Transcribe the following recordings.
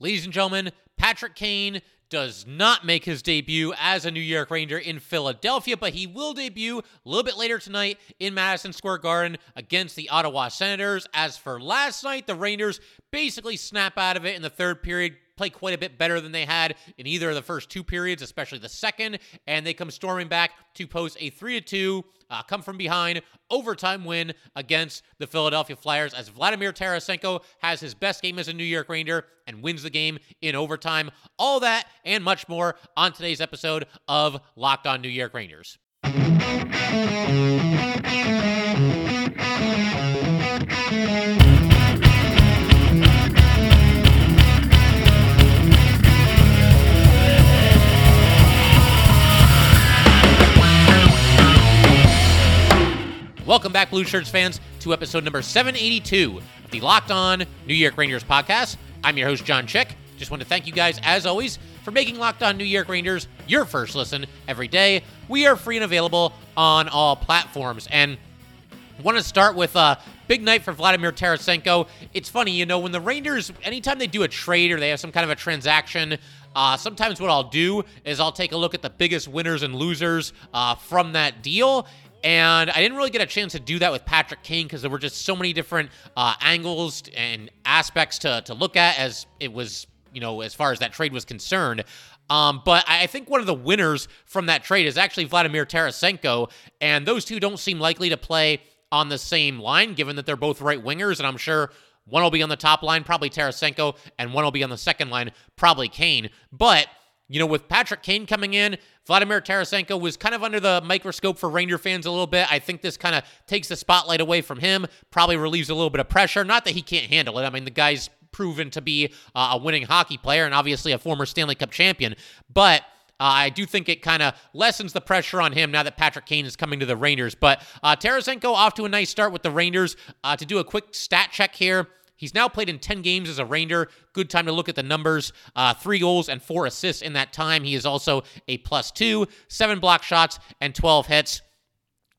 Ladies and gentlemen, Patrick Kane does not make his debut as a New York Ranger in Philadelphia, but he will debut a little bit later tonight in Madison Square Garden against the Ottawa Senators. As for last night, the Rangers basically snap out of it in the third period, play quite a bit better than they had in either of the first two periods, especially the second, and they come storming back to post a 3 to 2 uh, come from behind overtime win against the Philadelphia Flyers as Vladimir Tarasenko has his best game as a New York Ranger and wins the game in overtime. All that and much more on today's episode of Locked On New York Rangers. Welcome back, Blue Shirts fans, to episode number 782 of the Locked On New York Rangers podcast. I'm your host, John Chick. Just want to thank you guys, as always, for making Locked On New York Rangers your first listen every day. We are free and available on all platforms. And want to start with a big night for Vladimir Tarasenko. It's funny, you know, when the Rangers, anytime they do a trade or they have some kind of a transaction, uh, sometimes what I'll do is I'll take a look at the biggest winners and losers uh, from that deal and I didn't really get a chance to do that with Patrick Kane because there were just so many different uh, angles and aspects to, to look at as it was, you know, as far as that trade was concerned. Um, but I think one of the winners from that trade is actually Vladimir Tarasenko, and those two don't seem likely to play on the same line, given that they're both right wingers, and I'm sure one will be on the top line, probably Tarasenko, and one will be on the second line, probably Kane. But you know, with Patrick Kane coming in, Vladimir Tarasenko was kind of under the microscope for Ranger fans a little bit. I think this kind of takes the spotlight away from him, probably relieves a little bit of pressure. Not that he can't handle it. I mean, the guy's proven to be uh, a winning hockey player and obviously a former Stanley Cup champion, but. Uh, I do think it kind of lessens the pressure on him now that Patrick Kane is coming to the Rangers. But uh, Tarasenko off to a nice start with the Rangers. Uh, to do a quick stat check here, He's now played in 10 games as a Ranger. Good time to look at the numbers. Uh, three goals and four assists in that time. He is also a plus two, seven block shots, and 12 hits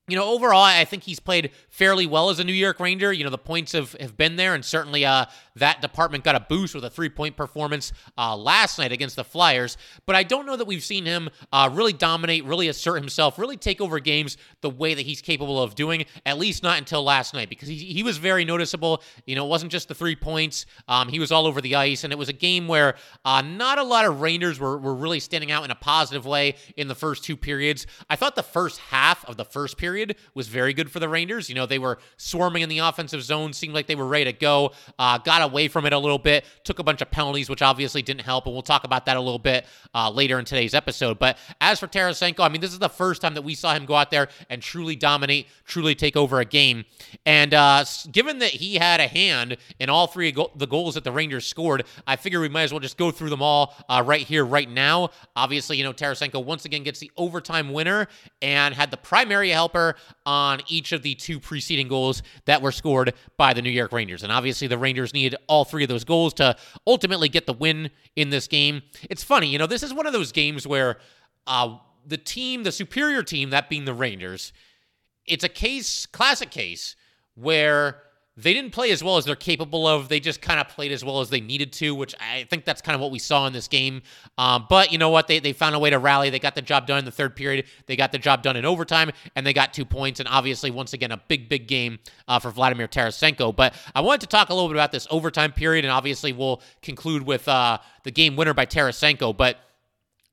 you know, overall, I think he's played fairly well as a New York Ranger. You know, the points have, have been there, and certainly uh, that department got a boost with a three point performance uh, last night against the Flyers. But I don't know that we've seen him uh, really dominate, really assert himself, really take over games the way that he's capable of doing, at least not until last night, because he, he was very noticeable. You know, it wasn't just the three points, um, he was all over the ice, and it was a game where uh, not a lot of Rangers were, were really standing out in a positive way in the first two periods. I thought the first half of the first period period was very good for the Rangers. You know, they were swarming in the offensive zone, seemed like they were ready to go, uh, got away from it a little bit, took a bunch of penalties, which obviously didn't help. And we'll talk about that a little bit uh, later in today's episode. But as for Tarasenko, I mean, this is the first time that we saw him go out there and truly dominate, truly take over a game. And uh, given that he had a hand in all three of the goals that the Rangers scored, I figure we might as well just go through them all uh, right here, right now. Obviously, you know, Tarasenko once again gets the overtime winner and had the primary helper on each of the two preceding goals that were scored by the New York Rangers. And obviously, the Rangers needed all three of those goals to ultimately get the win in this game. It's funny, you know, this is one of those games where uh, the team, the superior team, that being the Rangers, it's a case, classic case, where they didn't play as well as they're capable of. They just kind of played as well as they needed to, which I think that's kind of what we saw in this game. Um, but you know what? They, they found a way to rally. They got the job done in the third period. They got the job done in overtime, and they got two points. And obviously, once again, a big, big game uh, for Vladimir Tarasenko. But I wanted to talk a little bit about this overtime period, and obviously, we'll conclude with uh, the game winner by Tarasenko. But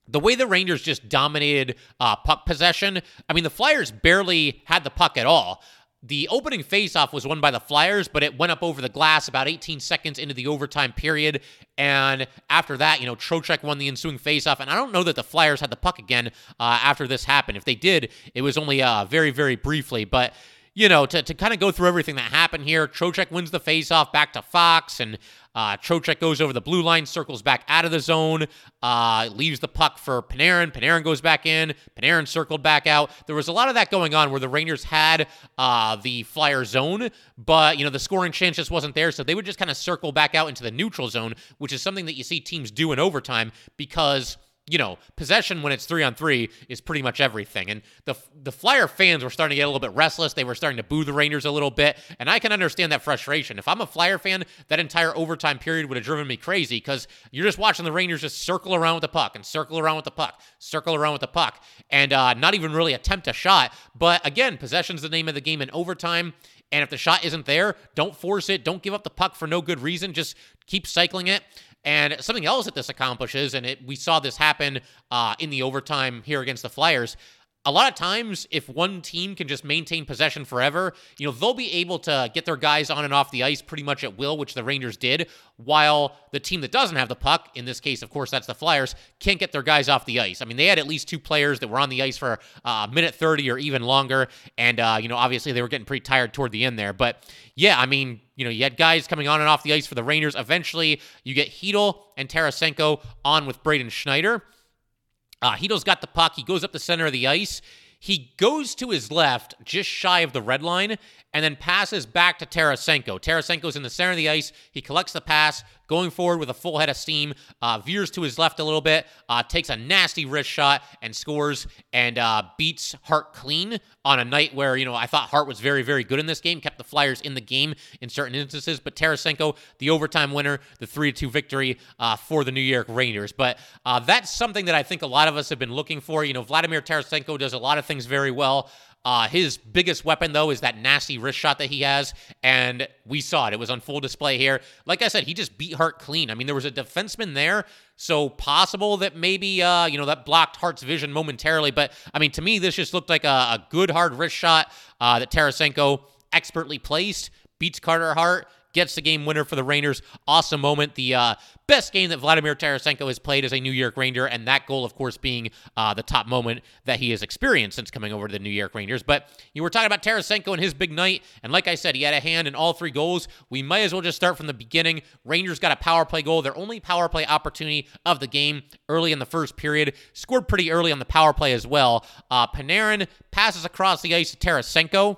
the way the Rangers just dominated uh, puck possession, I mean, the Flyers barely had the puck at all. The opening faceoff was won by the Flyers, but it went up over the glass about 18 seconds into the overtime period. And after that, you know, Trocheck won the ensuing faceoff. And I don't know that the Flyers had the puck again uh, after this happened. If they did, it was only uh, very, very briefly. But you know, to, to kind of go through everything that happened here, Trocheck wins the faceoff back to Fox, and uh, Trocheck goes over the blue line, circles back out of the zone, uh, leaves the puck for Panarin. Panarin goes back in. Panarin circled back out. There was a lot of that going on where the Rangers had uh, the flyer zone, but, you know, the scoring chance just wasn't there. So they would just kind of circle back out into the neutral zone, which is something that you see teams do in overtime because you know, possession when it's three on three is pretty much everything. And the the Flyer fans were starting to get a little bit restless. They were starting to boo the Rangers a little bit, and I can understand that frustration. If I'm a Flyer fan, that entire overtime period would have driven me crazy because you're just watching the Rangers just circle around with the puck and circle around with the puck, circle around with the puck, and uh, not even really attempt a shot. But again, possession's the name of the game in overtime. And if the shot isn't there, don't force it. Don't give up the puck for no good reason. Just keep cycling it. And something else that this accomplishes, and it, we saw this happen uh, in the overtime here against the Flyers, a lot of times if one team can just maintain possession forever, you know, they'll be able to get their guys on and off the ice pretty much at will, which the Rangers did, while the team that doesn't have the puck, in this case, of course, that's the Flyers, can't get their guys off the ice. I mean, they had at least two players that were on the ice for a uh, minute 30 or even longer. And, uh, you know, obviously they were getting pretty tired toward the end there. But yeah, I mean, you know, you had guys coming on and off the ice for the Rangers. Eventually, you get Chytil and Tarasenko on with Braden Schneider. Uh, Chytil's got the puck. He goes up the center of the ice. He goes to his left, just shy of the red line, and then passes back to Tarasenko. Tarasenko's in the center of the ice. He collects the pass, going forward with a full head of steam, uh, veers to his left a little bit, uh, takes a nasty wrist shot and scores and uh, beats Hart clean on a night where, you know, I thought Hart was very, very good in this game, kept the Flyers in the game in certain instances. But Tarasenko, the overtime winner, the 3 2 victory uh, for the New York Rangers. But uh, that's something that I think a lot of us have been looking for. You know, Vladimir Tarasenko does a lot of things very well. Uh, his biggest weapon, though, is that nasty wrist shot that he has. And we saw it. It was on full display here. Like I said, he just beat Hart clean. I mean, there was a defenseman there. So possible that maybe, uh, you know, that blocked Hart's vision momentarily. But I mean, to me, this just looked like a, a good hard wrist shot uh, that Tarasenko expertly placed, beats Carter Hart gets the game winner for the Rangers. Awesome moment. The uh, best game that Vladimir Tarasenko has played as a New York Ranger, and that goal, of course, being uh, the top moment that he has experienced since coming over to the New York Rangers. But you were talking about Tarasenko and his big night, and like I said, he had a hand in all three goals. We might as well just start from the beginning. Rangers got a power play goal, their only power play opportunity of the game early in the first period. Scored pretty early on the power play as well. Uh, Panarin passes across the ice to Tarasenko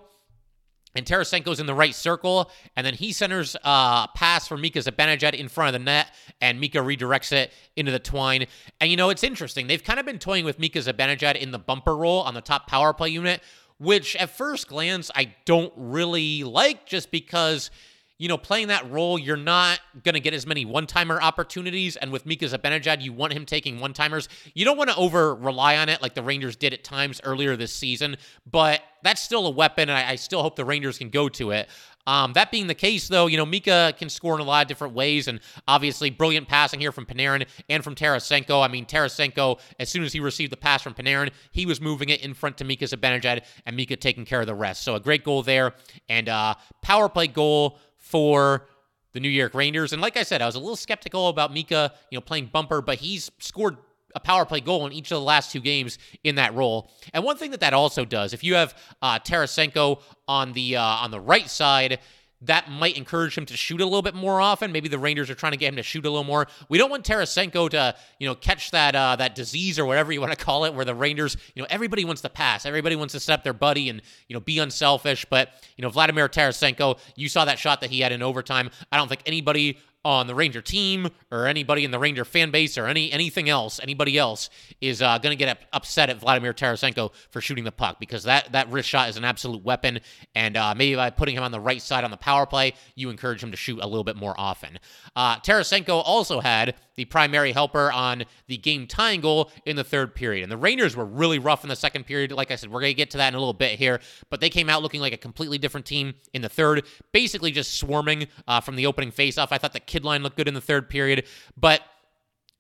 and Tarasenko's in the right circle, and then he centers a uh, pass for Mika Zibanejad in front of the net, and Mika redirects it into the twine. And you know, it's interesting. They've kind of been toying with Mika Zibanejad in the bumper role on the top power play unit, which at first glance I don't really like, just because you know, playing that role, you're not going to get as many one timer opportunities. And with Mika Zibanejad, you want him taking one timers. You don't want to over rely on it like the Rangers did at times earlier this season, but that's still a weapon, and I, I still hope the Rangers can go to it. Um, that being the case, though, you know, Mika can score in a lot of different ways, and obviously brilliant passing here from Panarin and from Tarasenko. I mean, Tarasenko, as soon as he received the pass from Panarin, he was moving it in front to Mika Zibanejad, and Mika taking care of the rest. So a great goal there, and uh, power play goal for the New York Rangers. And like I said, I was a little skeptical about Mika, you know, playing bumper, but he's scored a power play goal in each of the last two games in that role. And one thing that that also does, if you have uh, Tarasenko on the uh, on the right side, that might encourage him to shoot a little bit more often. Maybe the Rangers are trying to get him to shoot a little more. We don't want Tarasenko to, you know, catch that uh, that disease or whatever you want to call it, where the Rangers, you know, everybody wants to pass, everybody wants to set up their buddy and you know be unselfish. But you know, Vladimir Tarasenko, you saw that shot that he had in overtime. I don't think anybody on the Ranger team or anybody in the Ranger fan base or any anything else, anybody else is uh, going to get upset at Vladimir Tarasenko for shooting the puck because that that wrist shot is an absolute weapon. And uh, maybe by putting him on the right side on the power play, you encourage him to shoot a little bit more often. Uh, Tarasenko also had the primary helper on the game tying goal in the third period. And the Rangers were really rough in the second period. Like I said, we're going to get to that in a little bit here, but they came out looking like a completely different team in the third, basically just swarming uh, from the opening faceoff. I thought the kid line looked good in the third period, but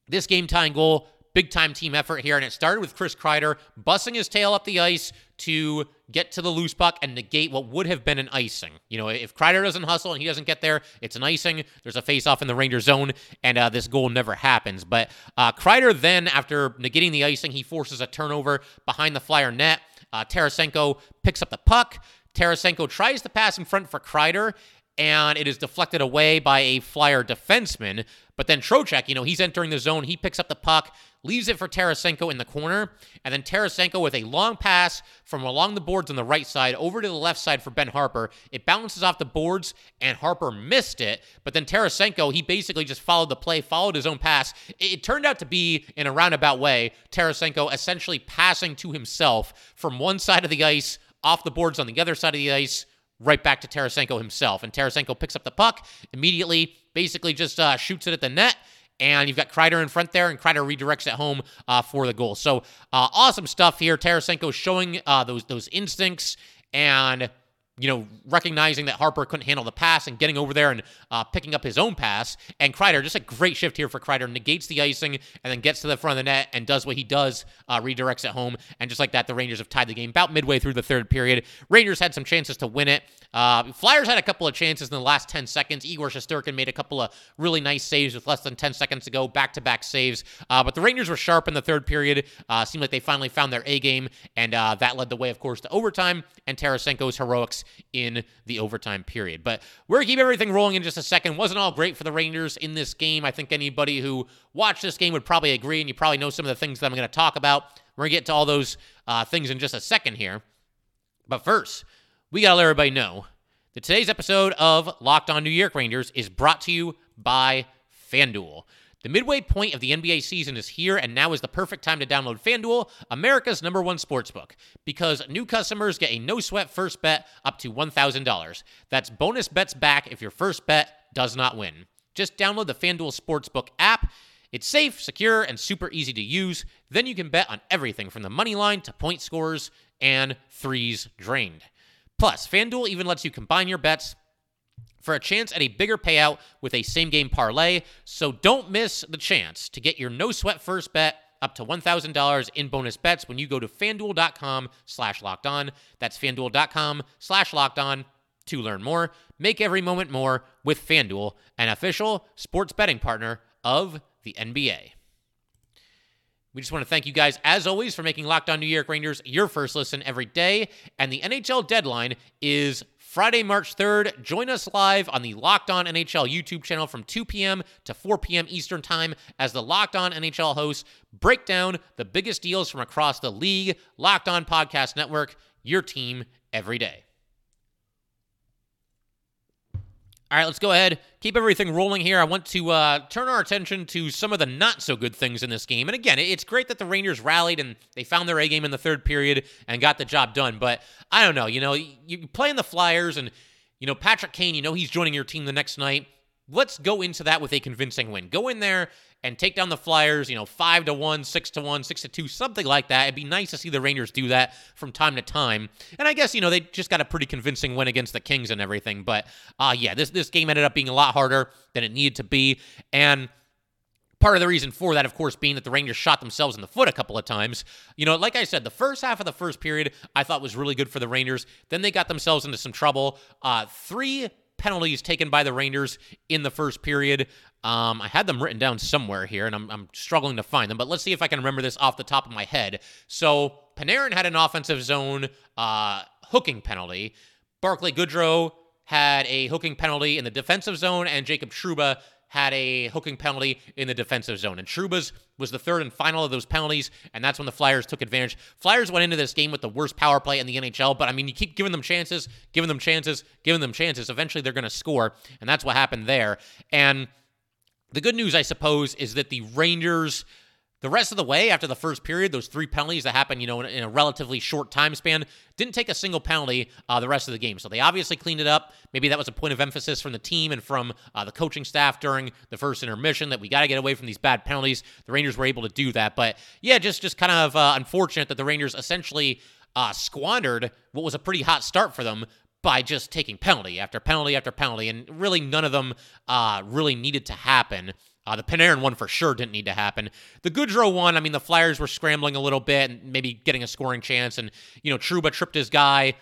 this game tying goal big time team effort here. And it started with Chris Kreider bussing his tail up the ice to get to the loose puck and negate what would have been an icing. You know, if Kreider doesn't hustle and he doesn't get there, it's an icing. There's a face off in the Ranger zone, and uh, this goal never happens. But uh, Kreider then, after negating the icing, he forces a turnover behind the Flyer net. Uh, Tarasenko picks up the puck. Tarasenko tries to pass in front for Kreider, and it is deflected away by a Flyer defenseman. But then Trocheck, you know, he's entering the zone. He picks up the puck, leaves it for Tarasenko in the corner, and then Tarasenko with a long pass from along the boards on the right side over to the left side for Ben Harpur. It bounces off the boards, and Harpur missed it. But then Tarasenko, he basically just followed the play, followed his own pass. It, it turned out to be, in a roundabout way, Tarasenko essentially passing to himself from one side of the ice, off the boards on the other side of the ice, right back to Tarasenko himself. And Tarasenko picks up the puck immediately, basically just uh, shoots it at the net. And you've got Kreider in front there, and Kreider redirects it home uh, for the goal. So uh, awesome stuff here. Tarasenko showing uh, those those instincts and you know, recognizing that Harpur couldn't handle the pass and getting over there and uh, picking up his own pass. And Kreider, just a great shift here for Kreider, negates the icing and then gets to the front of the net and does what he does, uh, redirects it home. And just like that, the Rangers have tied the game about midway through the third period. Rangers had some chances to win it. Uh, Flyers had a couple of chances in the last 10 seconds. Igor Shesterkin made a couple of really nice saves with less than 10 seconds to go, back to back saves. Uh, but the Rangers were sharp in the third period. Uh, seemed like they finally found their A game. And uh, that led the way, of course, to overtime and Tarasenko's heroics in the overtime period. But we're going to keep everything rolling in just a second. Wasn't all great for the Rangers in this game. I think anybody who watched this game would probably agree, and you probably know some of the things that I'm going to talk about. We're going to get to all those uh, things in just a second here. But first, we got to let everybody know that today's episode of Locked On New York Rangers is brought to you by FanDuel. The midway point of the NBA season is here, and now is the perfect time to download FanDuel, America's number one sportsbook, because new customers get a no sweat first bet up to $1,000. That's bonus bets back if your first bet does not win. Just download the FanDuel Sportsbook app. It's safe, secure, and super easy to use. Then you can bet on everything from the money line to point scores and threes drained. Plus, FanDuel even lets you combine your bets for a chance at a bigger payout with a same game parlay. So don't miss the chance to get your no sweat first bet up to $1,000 in bonus bets when you go to fanduel.com slash locked on. That's fanduel.com slash locked on to learn more. Make every moment more with FanDuel, an official sports betting partner of the NBA. We just want to thank you guys, as always, for making Locked On New York Rangers your first listen every day. And the NHL deadline is Friday, March 3rd. Join us live on the Locked On NHL YouTube channel from 2 p.m. to 4 p.m. Eastern Time as the Locked On NHL hosts break down the biggest deals from across the league. Locked On Podcast Network, your team every day. All right, let's go ahead, keep everything rolling here. I want to uh, turn our attention to some of the not so good things in this game. And again, it's great that the Rangers rallied and they found their A game in the third period and got the job done. But I don't know, you know, you play in the Flyers and, you know, Patrick Kane, you know, he's joining your team the next night. Let's go into that with a convincing win. Go in there and take down the Flyers, you know, five to one, six to one, six to two, something like that. It'd be nice to see the Rangers do that from time to time. And I guess you know they just got a pretty convincing win against the Kings and everything. But uh, yeah, this this game ended up being a lot harder than it needed to be, and. Part of the reason for that, of course, being that the Rangers shot themselves in the foot a couple of times. You know, like I said, the first half of the first period I thought was really good for the Rangers. Then they got themselves into some trouble. Uh, three penalties taken by the Rangers in the first period. Um, I had them written down somewhere here, and I'm, I'm struggling to find them, but let's see if I can remember this off the top of my head. So, Panarin had an offensive zone uh, hooking penalty. Barclay Goodrow had a hooking penalty in the defensive zone, and Jacob Trouba had a hooking penalty in the defensive zone. And Trouba's was the third and final of those penalties, and that's when the Flyers took advantage. Flyers went into this game with the worst power play in the NHL, but I mean, you keep giving them chances, giving them chances, giving them chances. Eventually, they're going to score, and that's what happened there. And the good news, I suppose, is that the Rangers the rest of the way, after the first period, those three penalties that happened, you know, in, in a relatively short time span, didn't take a single penalty uh, the rest of the game. So they obviously cleaned it up. Maybe that was a point of emphasis from the team and from uh, the coaching staff during the first intermission that we got to get away from these bad penalties. The Rangers were able to do that, but yeah, just just kind of uh, unfortunate that the Rangers essentially uh, squandered what was a pretty hot start for them by just taking penalty after penalty after penalty, and really none of them uh, really needed to happen. Uh, the Panarin one for sure didn't need to happen. The Goodrow one, I mean, the Flyers were scrambling a little bit and maybe getting a scoring chance, and you know, Trouba tripped his guy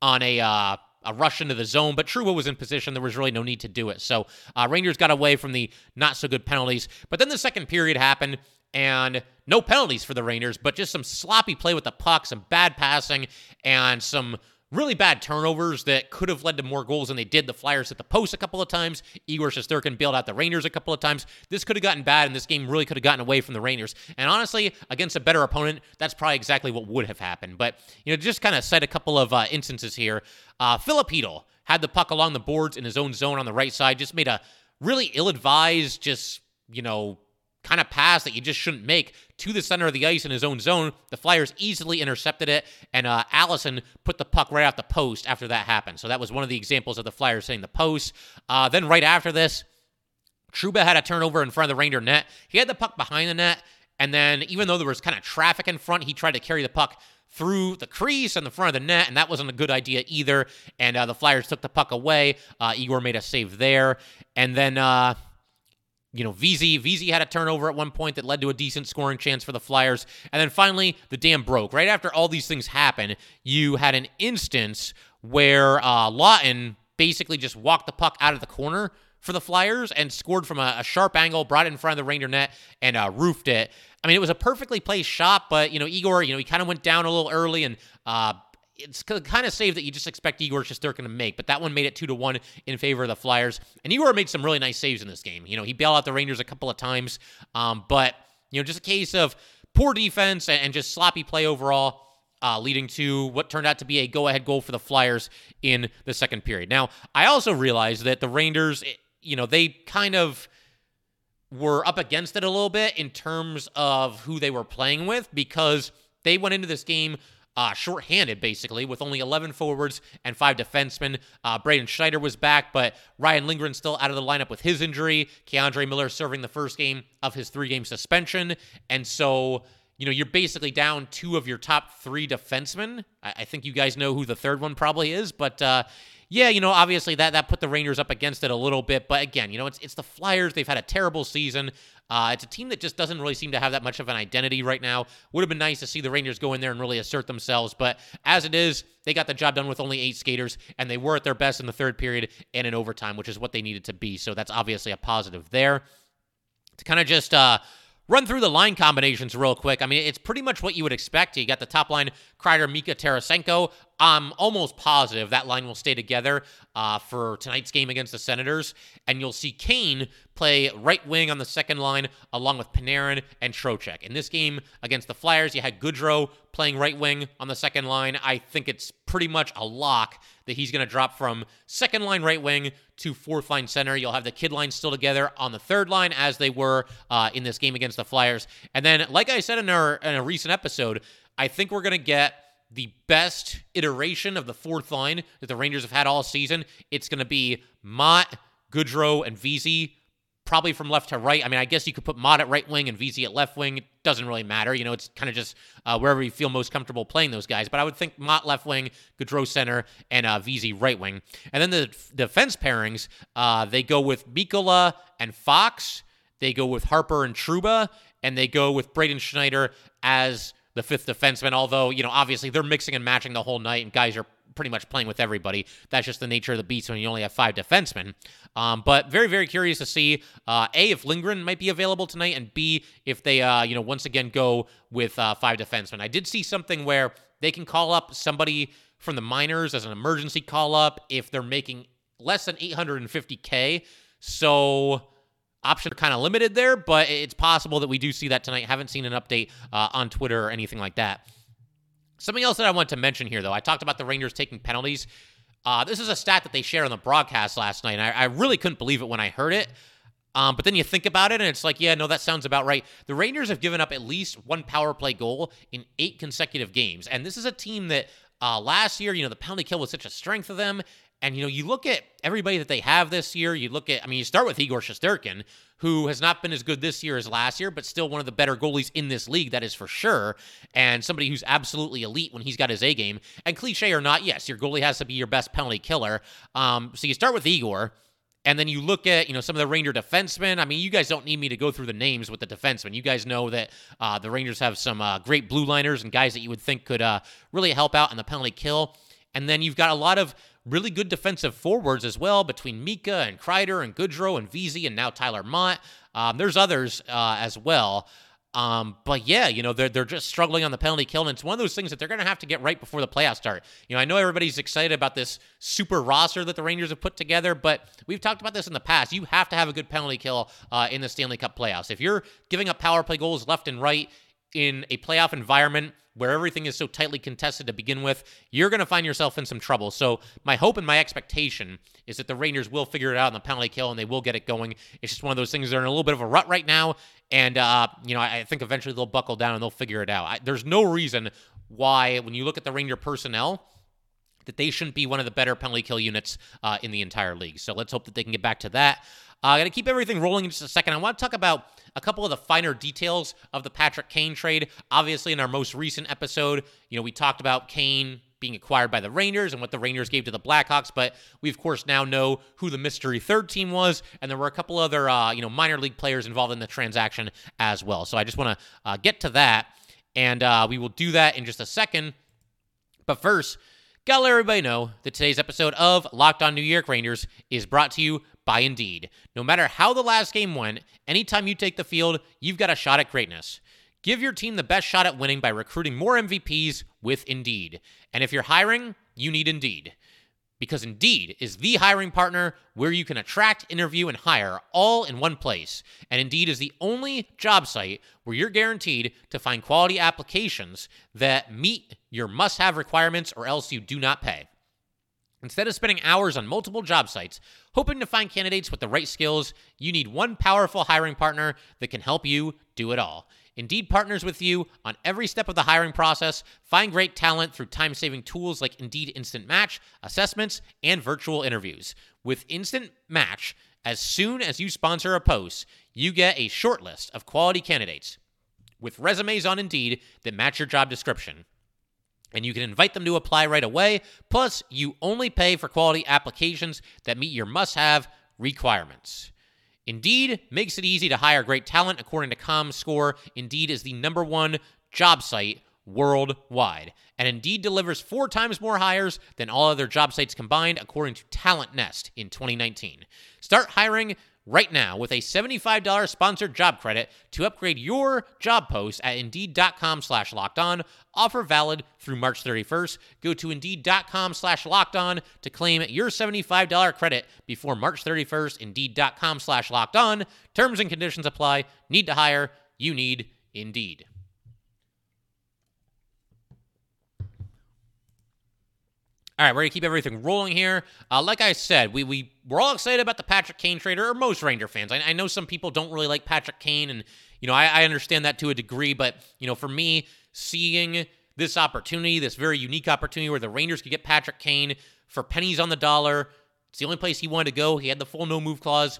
on a uh, a rush into the zone, but Trouba was in position. There was really no need to do it. So uh, Rangers got away from the not so good penalties. But then the second period happened, and no penalties for the Rangers, but just some sloppy play with the puck, some bad passing, and some really bad turnovers that could have led to more goals than they did. The Flyers hit the post a couple of times. Igor Shesterkin bailed out the Rangers a couple of times. This could have gotten bad, and this game really could have gotten away from the Rangers. And honestly, against a better opponent, that's probably exactly what would have happened. But, you know, just kind of cite a couple of uh, instances here. Uh, Chytil had the puck along the boards in his own zone on the right side, just made a really ill advised, just, you know, kind of pass that you just shouldn't make to the center of the ice in his own zone. The Flyers easily intercepted it, and uh, Allison put the puck right off the post after that happened. So that was one of the examples of the Flyers hitting the post. Uh, then right after this, Trouba had a turnover in front of the Ranger net. He had the puck behind the net, and then even though there was kind of traffic in front, he tried to carry the puck through the crease in the front of the net, and that wasn't a good idea either. And uh, the Flyers took the puck away. Uh, Igor made a save there, and then uh, you know, Vesey, Vesey had a turnover at one point that led to a decent scoring chance for the Flyers. And then finally, the dam broke. Right after all these things happen, you had an instance where uh, Laughton basically just walked the puck out of the corner for the Flyers and scored from a, a sharp angle, brought it in front of the Ranger net, and uh, roofed it. I mean, it was a perfectly placed shot, but, you know, Igor, you know, he kind of went down a little early and uh, it's the kind of save that you just expect Igor Shesterkin to make, but that one made it two to one in favor of the Flyers. And Igor made some really nice saves in this game. You know, he bailed out the Rangers a couple of times, um, but you know, just a case of poor defense and, and just sloppy play overall. Uh, leading to what turned out to be a go-ahead goal for the Flyers in the second period. Now, I also realized that the Rangers, eh, you know, they kind of were up against it a little bit in terms of who they were playing with because they went into this game uh, shorthanded, basically, with only 11 forwards and five defensemen. Uh, Braden Schneider was back, but Ryan Lindgren still out of the lineup with his injury. K'Andre Miller serving the first game of his three game suspension. And so, you know, you're basically down two of your top three defensemen. I, I think you guys know who the third one probably is, but. Uh, yeah, you know, obviously that that put the Rangers up against it a little bit, but again, you know, it's it's the Flyers. They've had a terrible season. Uh, it's a team that just doesn't really seem to have that much of an identity right now. Would have been nice to see the Rangers go in there and really assert themselves, but as it is, they got the job done with only eight skaters, and they were at their best in the third period and in overtime, which is what they needed to be. So that's obviously a positive there. To kind of just uh, run through the line combinations real quick. I mean, it's pretty much what you would expect. You got the top line, Kreider, Mika, Tarasenko. I'm almost positive that line will stay together uh, for tonight's game against the Senators. And you'll see Kane play right wing on the second line along with Panarin and Trocheck. In this game against the Flyers, you had Goodrow playing right wing on the second line. I think it's pretty much a lock that he's going to drop from second line right wing to fourth line center. You'll have the kid line still together on the third line as they were uh, in this game against the Flyers. And then, like I said in, our, in a recent episode, I think we're going to get the best iteration of the fourth line that the Rangers have had all season. It's going to be Motte, Goodrow, and Vesey, probably from left to right. I mean, I guess you could put Motte at right wing and Vesey at left wing. It doesn't really matter. You know, it's kind of just uh, wherever you feel most comfortable playing those guys. But I would think Motte left wing, Goodrow center, and uh, Vesey right wing. And then the defense pairings, uh, they go with Mikkola and Fox. They go with Harpur and Trouba, and they go with Braden Schneider as the fifth defenseman. Although, you know, obviously they're mixing and matching the whole night, and guys are pretty much playing with everybody. That's just the nature of the beast when you only have five defensemen. Um, but very, very curious to see uh, a if Lindgren might be available tonight, and b if they, uh, you know, once again go with uh, five defensemen. I did see something where they can call up somebody from the minors as an emergency call up if they're making less than 850k. So options are kind of limited there, but it's possible that we do see that tonight. Haven't seen an update uh, on Twitter or anything like that. Something else that I want to mention here, though, I talked about the Rangers taking penalties. Uh, this is a stat that they shared on the broadcast last night, and I, I really couldn't believe it when I heard it. Um, but then you think about it, and it's like, yeah, no, that sounds about right. The Rangers have given up at least one power play goal in eight consecutive games, and this is a team that uh, last year, you know, the penalty kill was such a strength of them, and you know, you look at everybody that they have this year. You look at, I mean, you start with Igor Shesterkin, who has not been as good this year as last year, but still one of the better goalies in this league. That is for sure, and somebody who's absolutely elite when he's got his A game. And cliche or not, yes, your goalie has to be your best penalty killer. Um, so you start with Igor. And then you look at, you know, some of the Ranger defensemen. I mean, you guys don't need me to go through the names with the defensemen. You guys know that uh, the Rangers have some uh, great blue liners and guys that you would think could uh, really help out in the penalty kill. And then you've got a lot of really good defensive forwards as well between Mika and Kreider and Goodrow and Vesey and now Tyler Motte. Um, there's others uh, as well. Um, but yeah, you know, they're, they're just struggling on the penalty kill. And it's one of those things that they're going to have to get right before the playoffs start. You know, I know everybody's excited about this super roster that the Rangers have put together, but we've talked about this in the past. You have to have a good penalty kill uh, in the Stanley Cup playoffs. If you're giving up power play goals left and right in a playoff environment, where everything is so tightly contested to begin with, you're going to find yourself in some trouble. So, my hope and my expectation is that the Rangers will figure it out in the penalty kill and they will get it going. It's just one of those things. They're in a little bit of a rut right now. And, uh, you know, I think eventually they'll buckle down and they'll figure it out. I, there's no reason why, when you look at the Ranger personnel, that they shouldn't be one of the better penalty kill units uh, in the entire league. So let's hope that they can get back to that. Uh, going to keep everything rolling in just a second. I want to talk about a couple of the finer details of the Patrick Kane trade. Obviously, in our most recent episode, you know, we talked about Kane being acquired by the Rangers and what the Rangers gave to the Blackhawks, but we of course now know who the mystery third team was, and there were a couple other uh, you know minor league players involved in the transaction as well. So I just want to uh, get to that, and uh, we will do that in just a second. But first, gotta let everybody know that today's episode of Locked On New York Rangers is brought to you by Indeed. No matter how the last game went, anytime you take the field, you've got a shot at greatness. Give your team the best shot at winning by recruiting more MVPs with Indeed. And if you're hiring, you need Indeed. Because Indeed is the hiring partner where you can attract, interview, and hire all in one place. And Indeed is the only job site where you're guaranteed to find quality applications that meet your must have requirements or else you do not pay. Instead of spending hours on multiple job sites hoping to find candidates with the right skills, you need one powerful hiring partner that can help you do it all. Indeed partners with you on every step of the hiring process. Find great talent through time saving tools like Indeed Instant Match, assessments, and virtual interviews. With Instant Match, as soon as you sponsor a post, you get a short list of quality candidates with resumes on Indeed that match your job description and you can invite them to apply right away. Plus, you only pay for quality applications that meet your must have requirements. Indeed makes it easy to hire great talent. According to ComScore, Indeed is the number one job site worldwide. And Indeed delivers four times more hires than all other job sites combined, according to Talent Nest in 2019. Start hiring right now with a $75 sponsored job credit to upgrade your job post at indeed.com slash locked on. Offer valid through March 31st. Go to indeed.com slash locked on to claim your $75 credit before March 31st. Indeed.com slash locked on. Terms and conditions apply. Need to hire. You need Indeed. All right, we're gonna keep everything rolling here. Uh, like I said, we we we're all excited about the Patrick Kane trade, or most Ranger fans. I, I know some people don't really like Patrick Kane, and you know I, I understand that to a degree. But you know, for me, seeing this opportunity, this very unique opportunity where the Rangers could get Patrick Kane for pennies on the dollar, it's the only place he wanted to go. He had the full no move clause.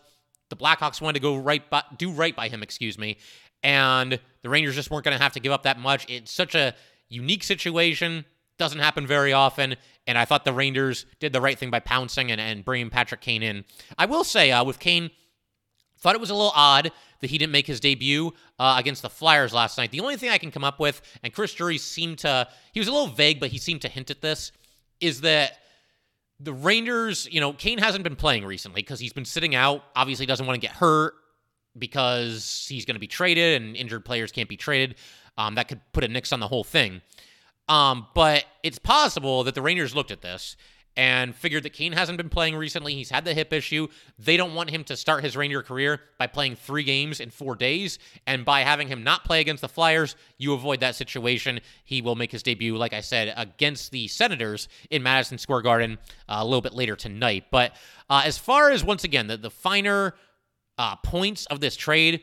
The Blackhawks wanted to go right, by, do right by him, excuse me, and the Rangers just weren't going to have to give up that much. It's such a unique situation doesn't happen very often, and I thought the Rangers did the right thing by pouncing and, and bringing Patrick Kane in. I will say, uh, with Kane, thought it was a little odd that he didn't make his debut uh, against the Flyers last night. The only thing I can come up with, and Chris Drury seemed to, he was a little vague, but he seemed to hint at this, is that the Rangers, you know, Kane hasn't been playing recently because he's been sitting out. Obviously, doesn't want to get hurt because he's going to be traded and injured players can't be traded. Um, that could put a nix on the whole thing. Um, but it's possible that the Rangers looked at this and figured that Kane hasn't been playing recently. He's had the hip issue. They don't want him to start his Ranger career by playing three games in four days. And by having him not play against the Flyers, you avoid that situation. He will make his debut, like I said, against the Senators in Madison Square Garden uh, a little bit later tonight. But uh, as far as, once again, the, the finer uh, points of this trade,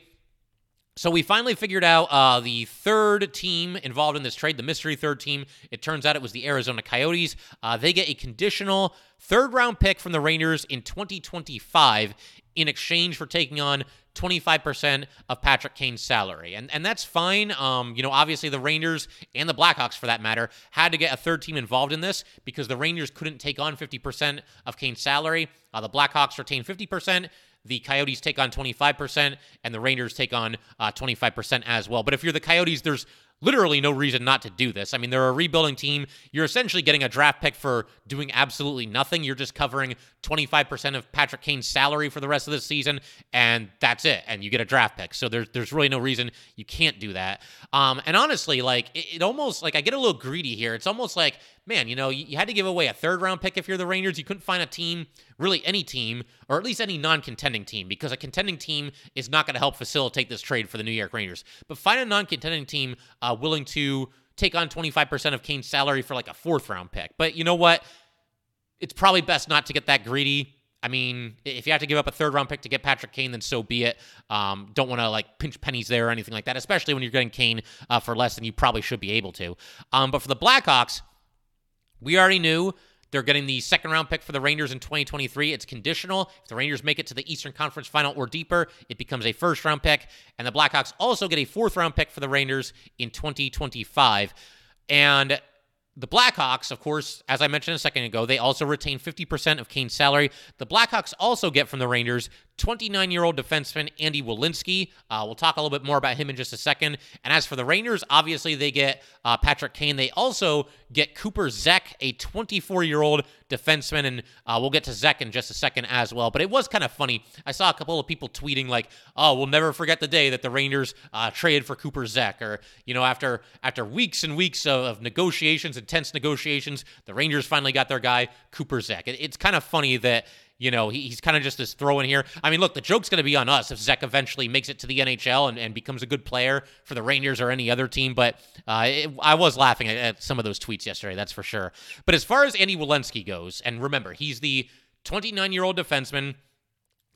so we finally figured out uh, the third team involved in this trade, the mystery third team. It turns out it was the Arizona Coyotes. Uh, they get a conditional third round pick from the Rangers in 2025 in exchange for taking on 25% of Patrick Kane's salary. And and that's fine. Um, you know, obviously the Rangers and the Blackhawks for that matter had to get a third team involved in this because the Rangers couldn't take on 50% of Kane's salary. Uh, the Blackhawks retained 50% the Coyotes take on 25%, and the Rangers take on uh, 25% as well. But if you're the Coyotes, there's literally no reason not to do this. I mean, they're a rebuilding team. You're essentially getting a draft pick for doing absolutely nothing. You're just covering 25% of Patrick Kane's salary for the rest of the season, and that's it. And you get a draft pick. So there's there's really no reason you can't do that. Um, and honestly, like it, it almost like I get a little greedy here. It's almost like man, you know, you, had to give away a third round pick if you're the Rangers. You couldn't find a team, really any team, or at least any non contending team, because a contending team is not going to help facilitate this trade for the New York Rangers. But find a non contending team uh, willing to take on 25% of Kane's salary for like a fourth round pick. But you know what? It's probably best not to get that greedy. I mean, if you have to give up a third round pick to get Patrick Kane, then so be it. Um, don't want to like pinch pennies there or anything like that, especially when you're getting Kane uh, for less than you probably should be able to. Um, but for the Blackhawks, we already knew they're getting the second round pick for the Rangers in 2023. It's conditional. If the Rangers make it to the Eastern Conference final or deeper, it becomes a first round pick. And the Blackhawks also get a fourth round pick for the Rangers in 2025. And the Blackhawks, of course, as I mentioned a second ago, they also retain 50% of Kane's salary. The Blackhawks also get from the Rangers 29 year old defenseman Andy Welinski. Uh, we'll talk a little bit more about him in just a second. And as for the Rangers, obviously they get uh, Patrick Kane. They also get Cooper Zech, a 24 year old defenseman. And uh, we'll get to Zech in just a second as well. But it was kind of funny. I saw a couple of people tweeting, like, oh, we'll never forget the day that the Rangers uh, traded for Cooper Zech. Or, you know, after, after weeks and weeks of, of negotiations, intense negotiations, the Rangers finally got their guy, Cooper Zech. It, it's kind of funny that you know, he, he's kind of just this throw in here. I mean, look, the joke's going to be on us if Zech eventually makes it to the NHL and, and becomes a good player for the Rangers or any other team. But uh, it, I was laughing at, at, some of those tweets yesterday, that's for sure. But as far as Andy Welinski goes, and remember, he's the 29 year old defenseman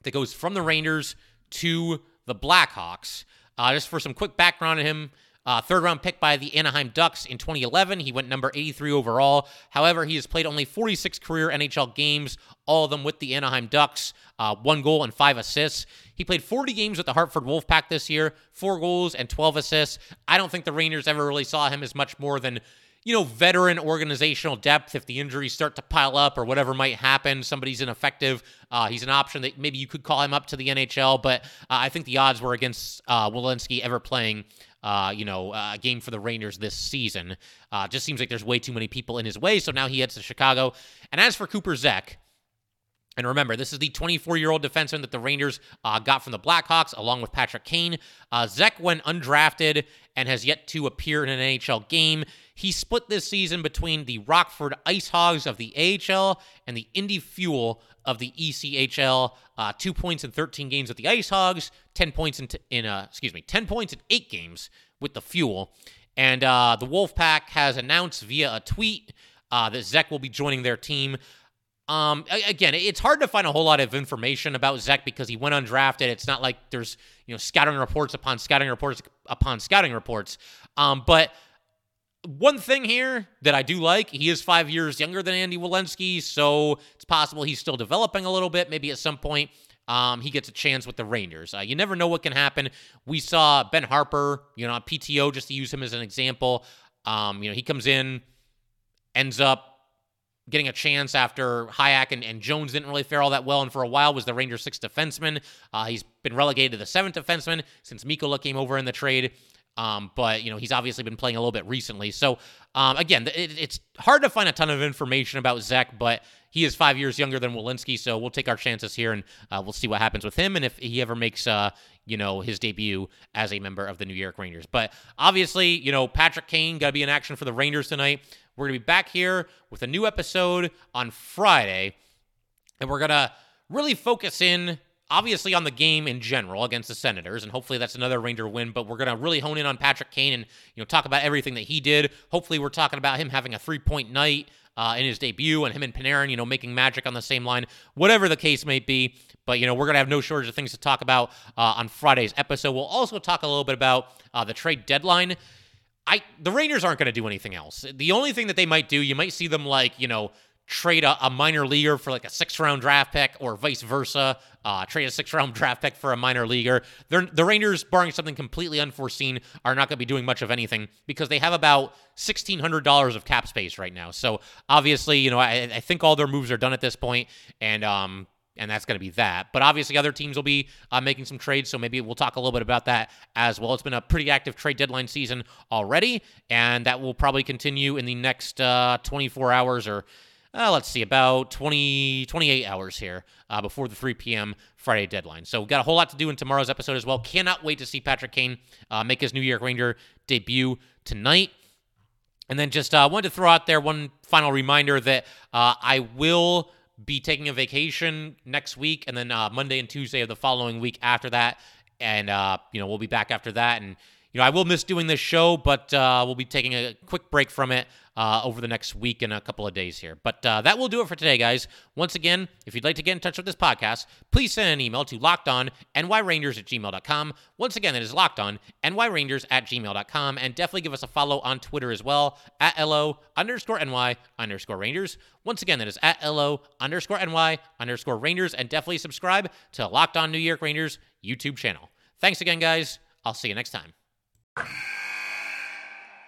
that goes from the Rangers to the Blackhawks. Uh, just for some quick background on him, uh, third round pick by the Anaheim Ducks in 2011. He went number 83 overall. However, he has played only 46 career NHL games, all of them with the Anaheim Ducks, uh, one goal and five assists. He played 40 games with the Hartford Wolfpack this year, four goals and 12 assists. I don't think the Rangers ever really saw him as much more than you know, veteran organizational depth. If the injuries start to pile up or whatever might happen, somebody's ineffective. Uh, he's an option that maybe you could call him up to the NHL, but uh, I think the odds were against uh, Welinski ever playing uh, you know, a game for the Rangers this season. Uh, just seems like there's way too many people in his way. So now he heads to Chicago. And as for Cooper Zech, and remember, this is the 24 year old defenseman that the Rangers uh, got from the Blackhawks, along with Patrick Kane. Uh, Zech went undrafted and has yet to appear in an NHL game. He split this season between the Rockford Ice Hogs of the AHL and the Indy Fuel of the ECHL. Uh, two points in 13 games with the Ice Hogs, 10 points in, t- in uh, excuse me, 10 points in eight games with the Fuel. And uh, the Wolfpack has announced via a tweet uh, that Zech will be joining their team. Um, again, it's hard to find a whole lot of information about Zech because he went undrafted. It's not like there's you know scouting reports upon scouting reports upon scouting reports. Um, but one thing here that I do like, he is five years younger than Andy Welinski, so it's possible he's still developing a little bit. Maybe at some point um, he gets a chance with the Rangers. Uh, you never know what can happen. We saw Ben Harpur, you know, PTO, just to use him as an example. Um, you know, he comes in, ends up getting a chance after Hajek and, and, Jones didn't really fare all that well, and for a while was the Rangers' sixth defenseman. Uh, he's been relegated to the seventh defenseman since Mikkola came over in the trade. Um, but you know he's obviously been playing a little bit recently. So um, again, it, it's hard to find a ton of information about Zech, but he is five years younger than Welinski, so we'll take our chances here and uh, we'll see what happens with him and if he ever makes uh, you know his debut as a member of the New York Rangers. But obviously, you know Patrick Kane got to be in action for the Rangers tonight. We're gonna be back here with a new episode on Friday, and we're gonna really focus in obviously on the game in general against the Senators, and hopefully that's another Ranger win. But we're gonna really hone in on Patrick Kane and you know talk about everything that he did. Hopefully, we're talking about him having a three point night uh, in his debut, and him and Panarin, you know, making magic on the same line, whatever the case may be. But you know, we're gonna have no shortage of things to talk about uh, on Friday's episode. We'll also talk a little bit about uh, the trade deadline. I the Rangers aren't going to do anything else. The only thing that they might do, you might see them like you know trade a, a, minor leaguer for like a six round draft pick or vice versa, uh, trade a six round draft pick for a minor leaguer. They're, the Rangers, barring something completely unforeseen, are not going to be doing much of anything because they have about $1,600 of cap space right now. So obviously, you know, I, I think all their moves are done at this point, and um, and that's going to be that. But obviously, other teams will be uh, making some trades, so maybe we'll talk a little bit about that as well. It's been a pretty active trade deadline season already, and that will probably continue in the next uh, 24 hours or uh, let's see, about 20, 28 hours here uh, before the 3 p.m. Friday deadline. So we've got a whole lot to do in tomorrow's episode as well. Cannot wait to see Patrick Kane uh, make his New York Ranger debut tonight. And then just uh, wanted to throw out there one final reminder that uh, I will be taking a vacation next week, and then uh, Monday and Tuesday of the following week after that. And, uh, you know, we'll be back after that. And, you know, I will miss doing this show, but uh, we'll be taking a quick break from it uh, over the next week and a couple of days here. But uh, that will do it for today, guys. Once again, if you'd like to get in touch with this podcast, please send an email to lockedonnyrangers at gmail.com. Once again, that is lockedonnyrangers at gmail.com. And definitely give us a follow on Twitter as well at LO underscore NY underscore Rangers. Once again, that is at LO underscore NY underscore Rangers. And definitely subscribe to Locked On New York Rangers YouTube channel. Thanks again, guys. I'll see you next time.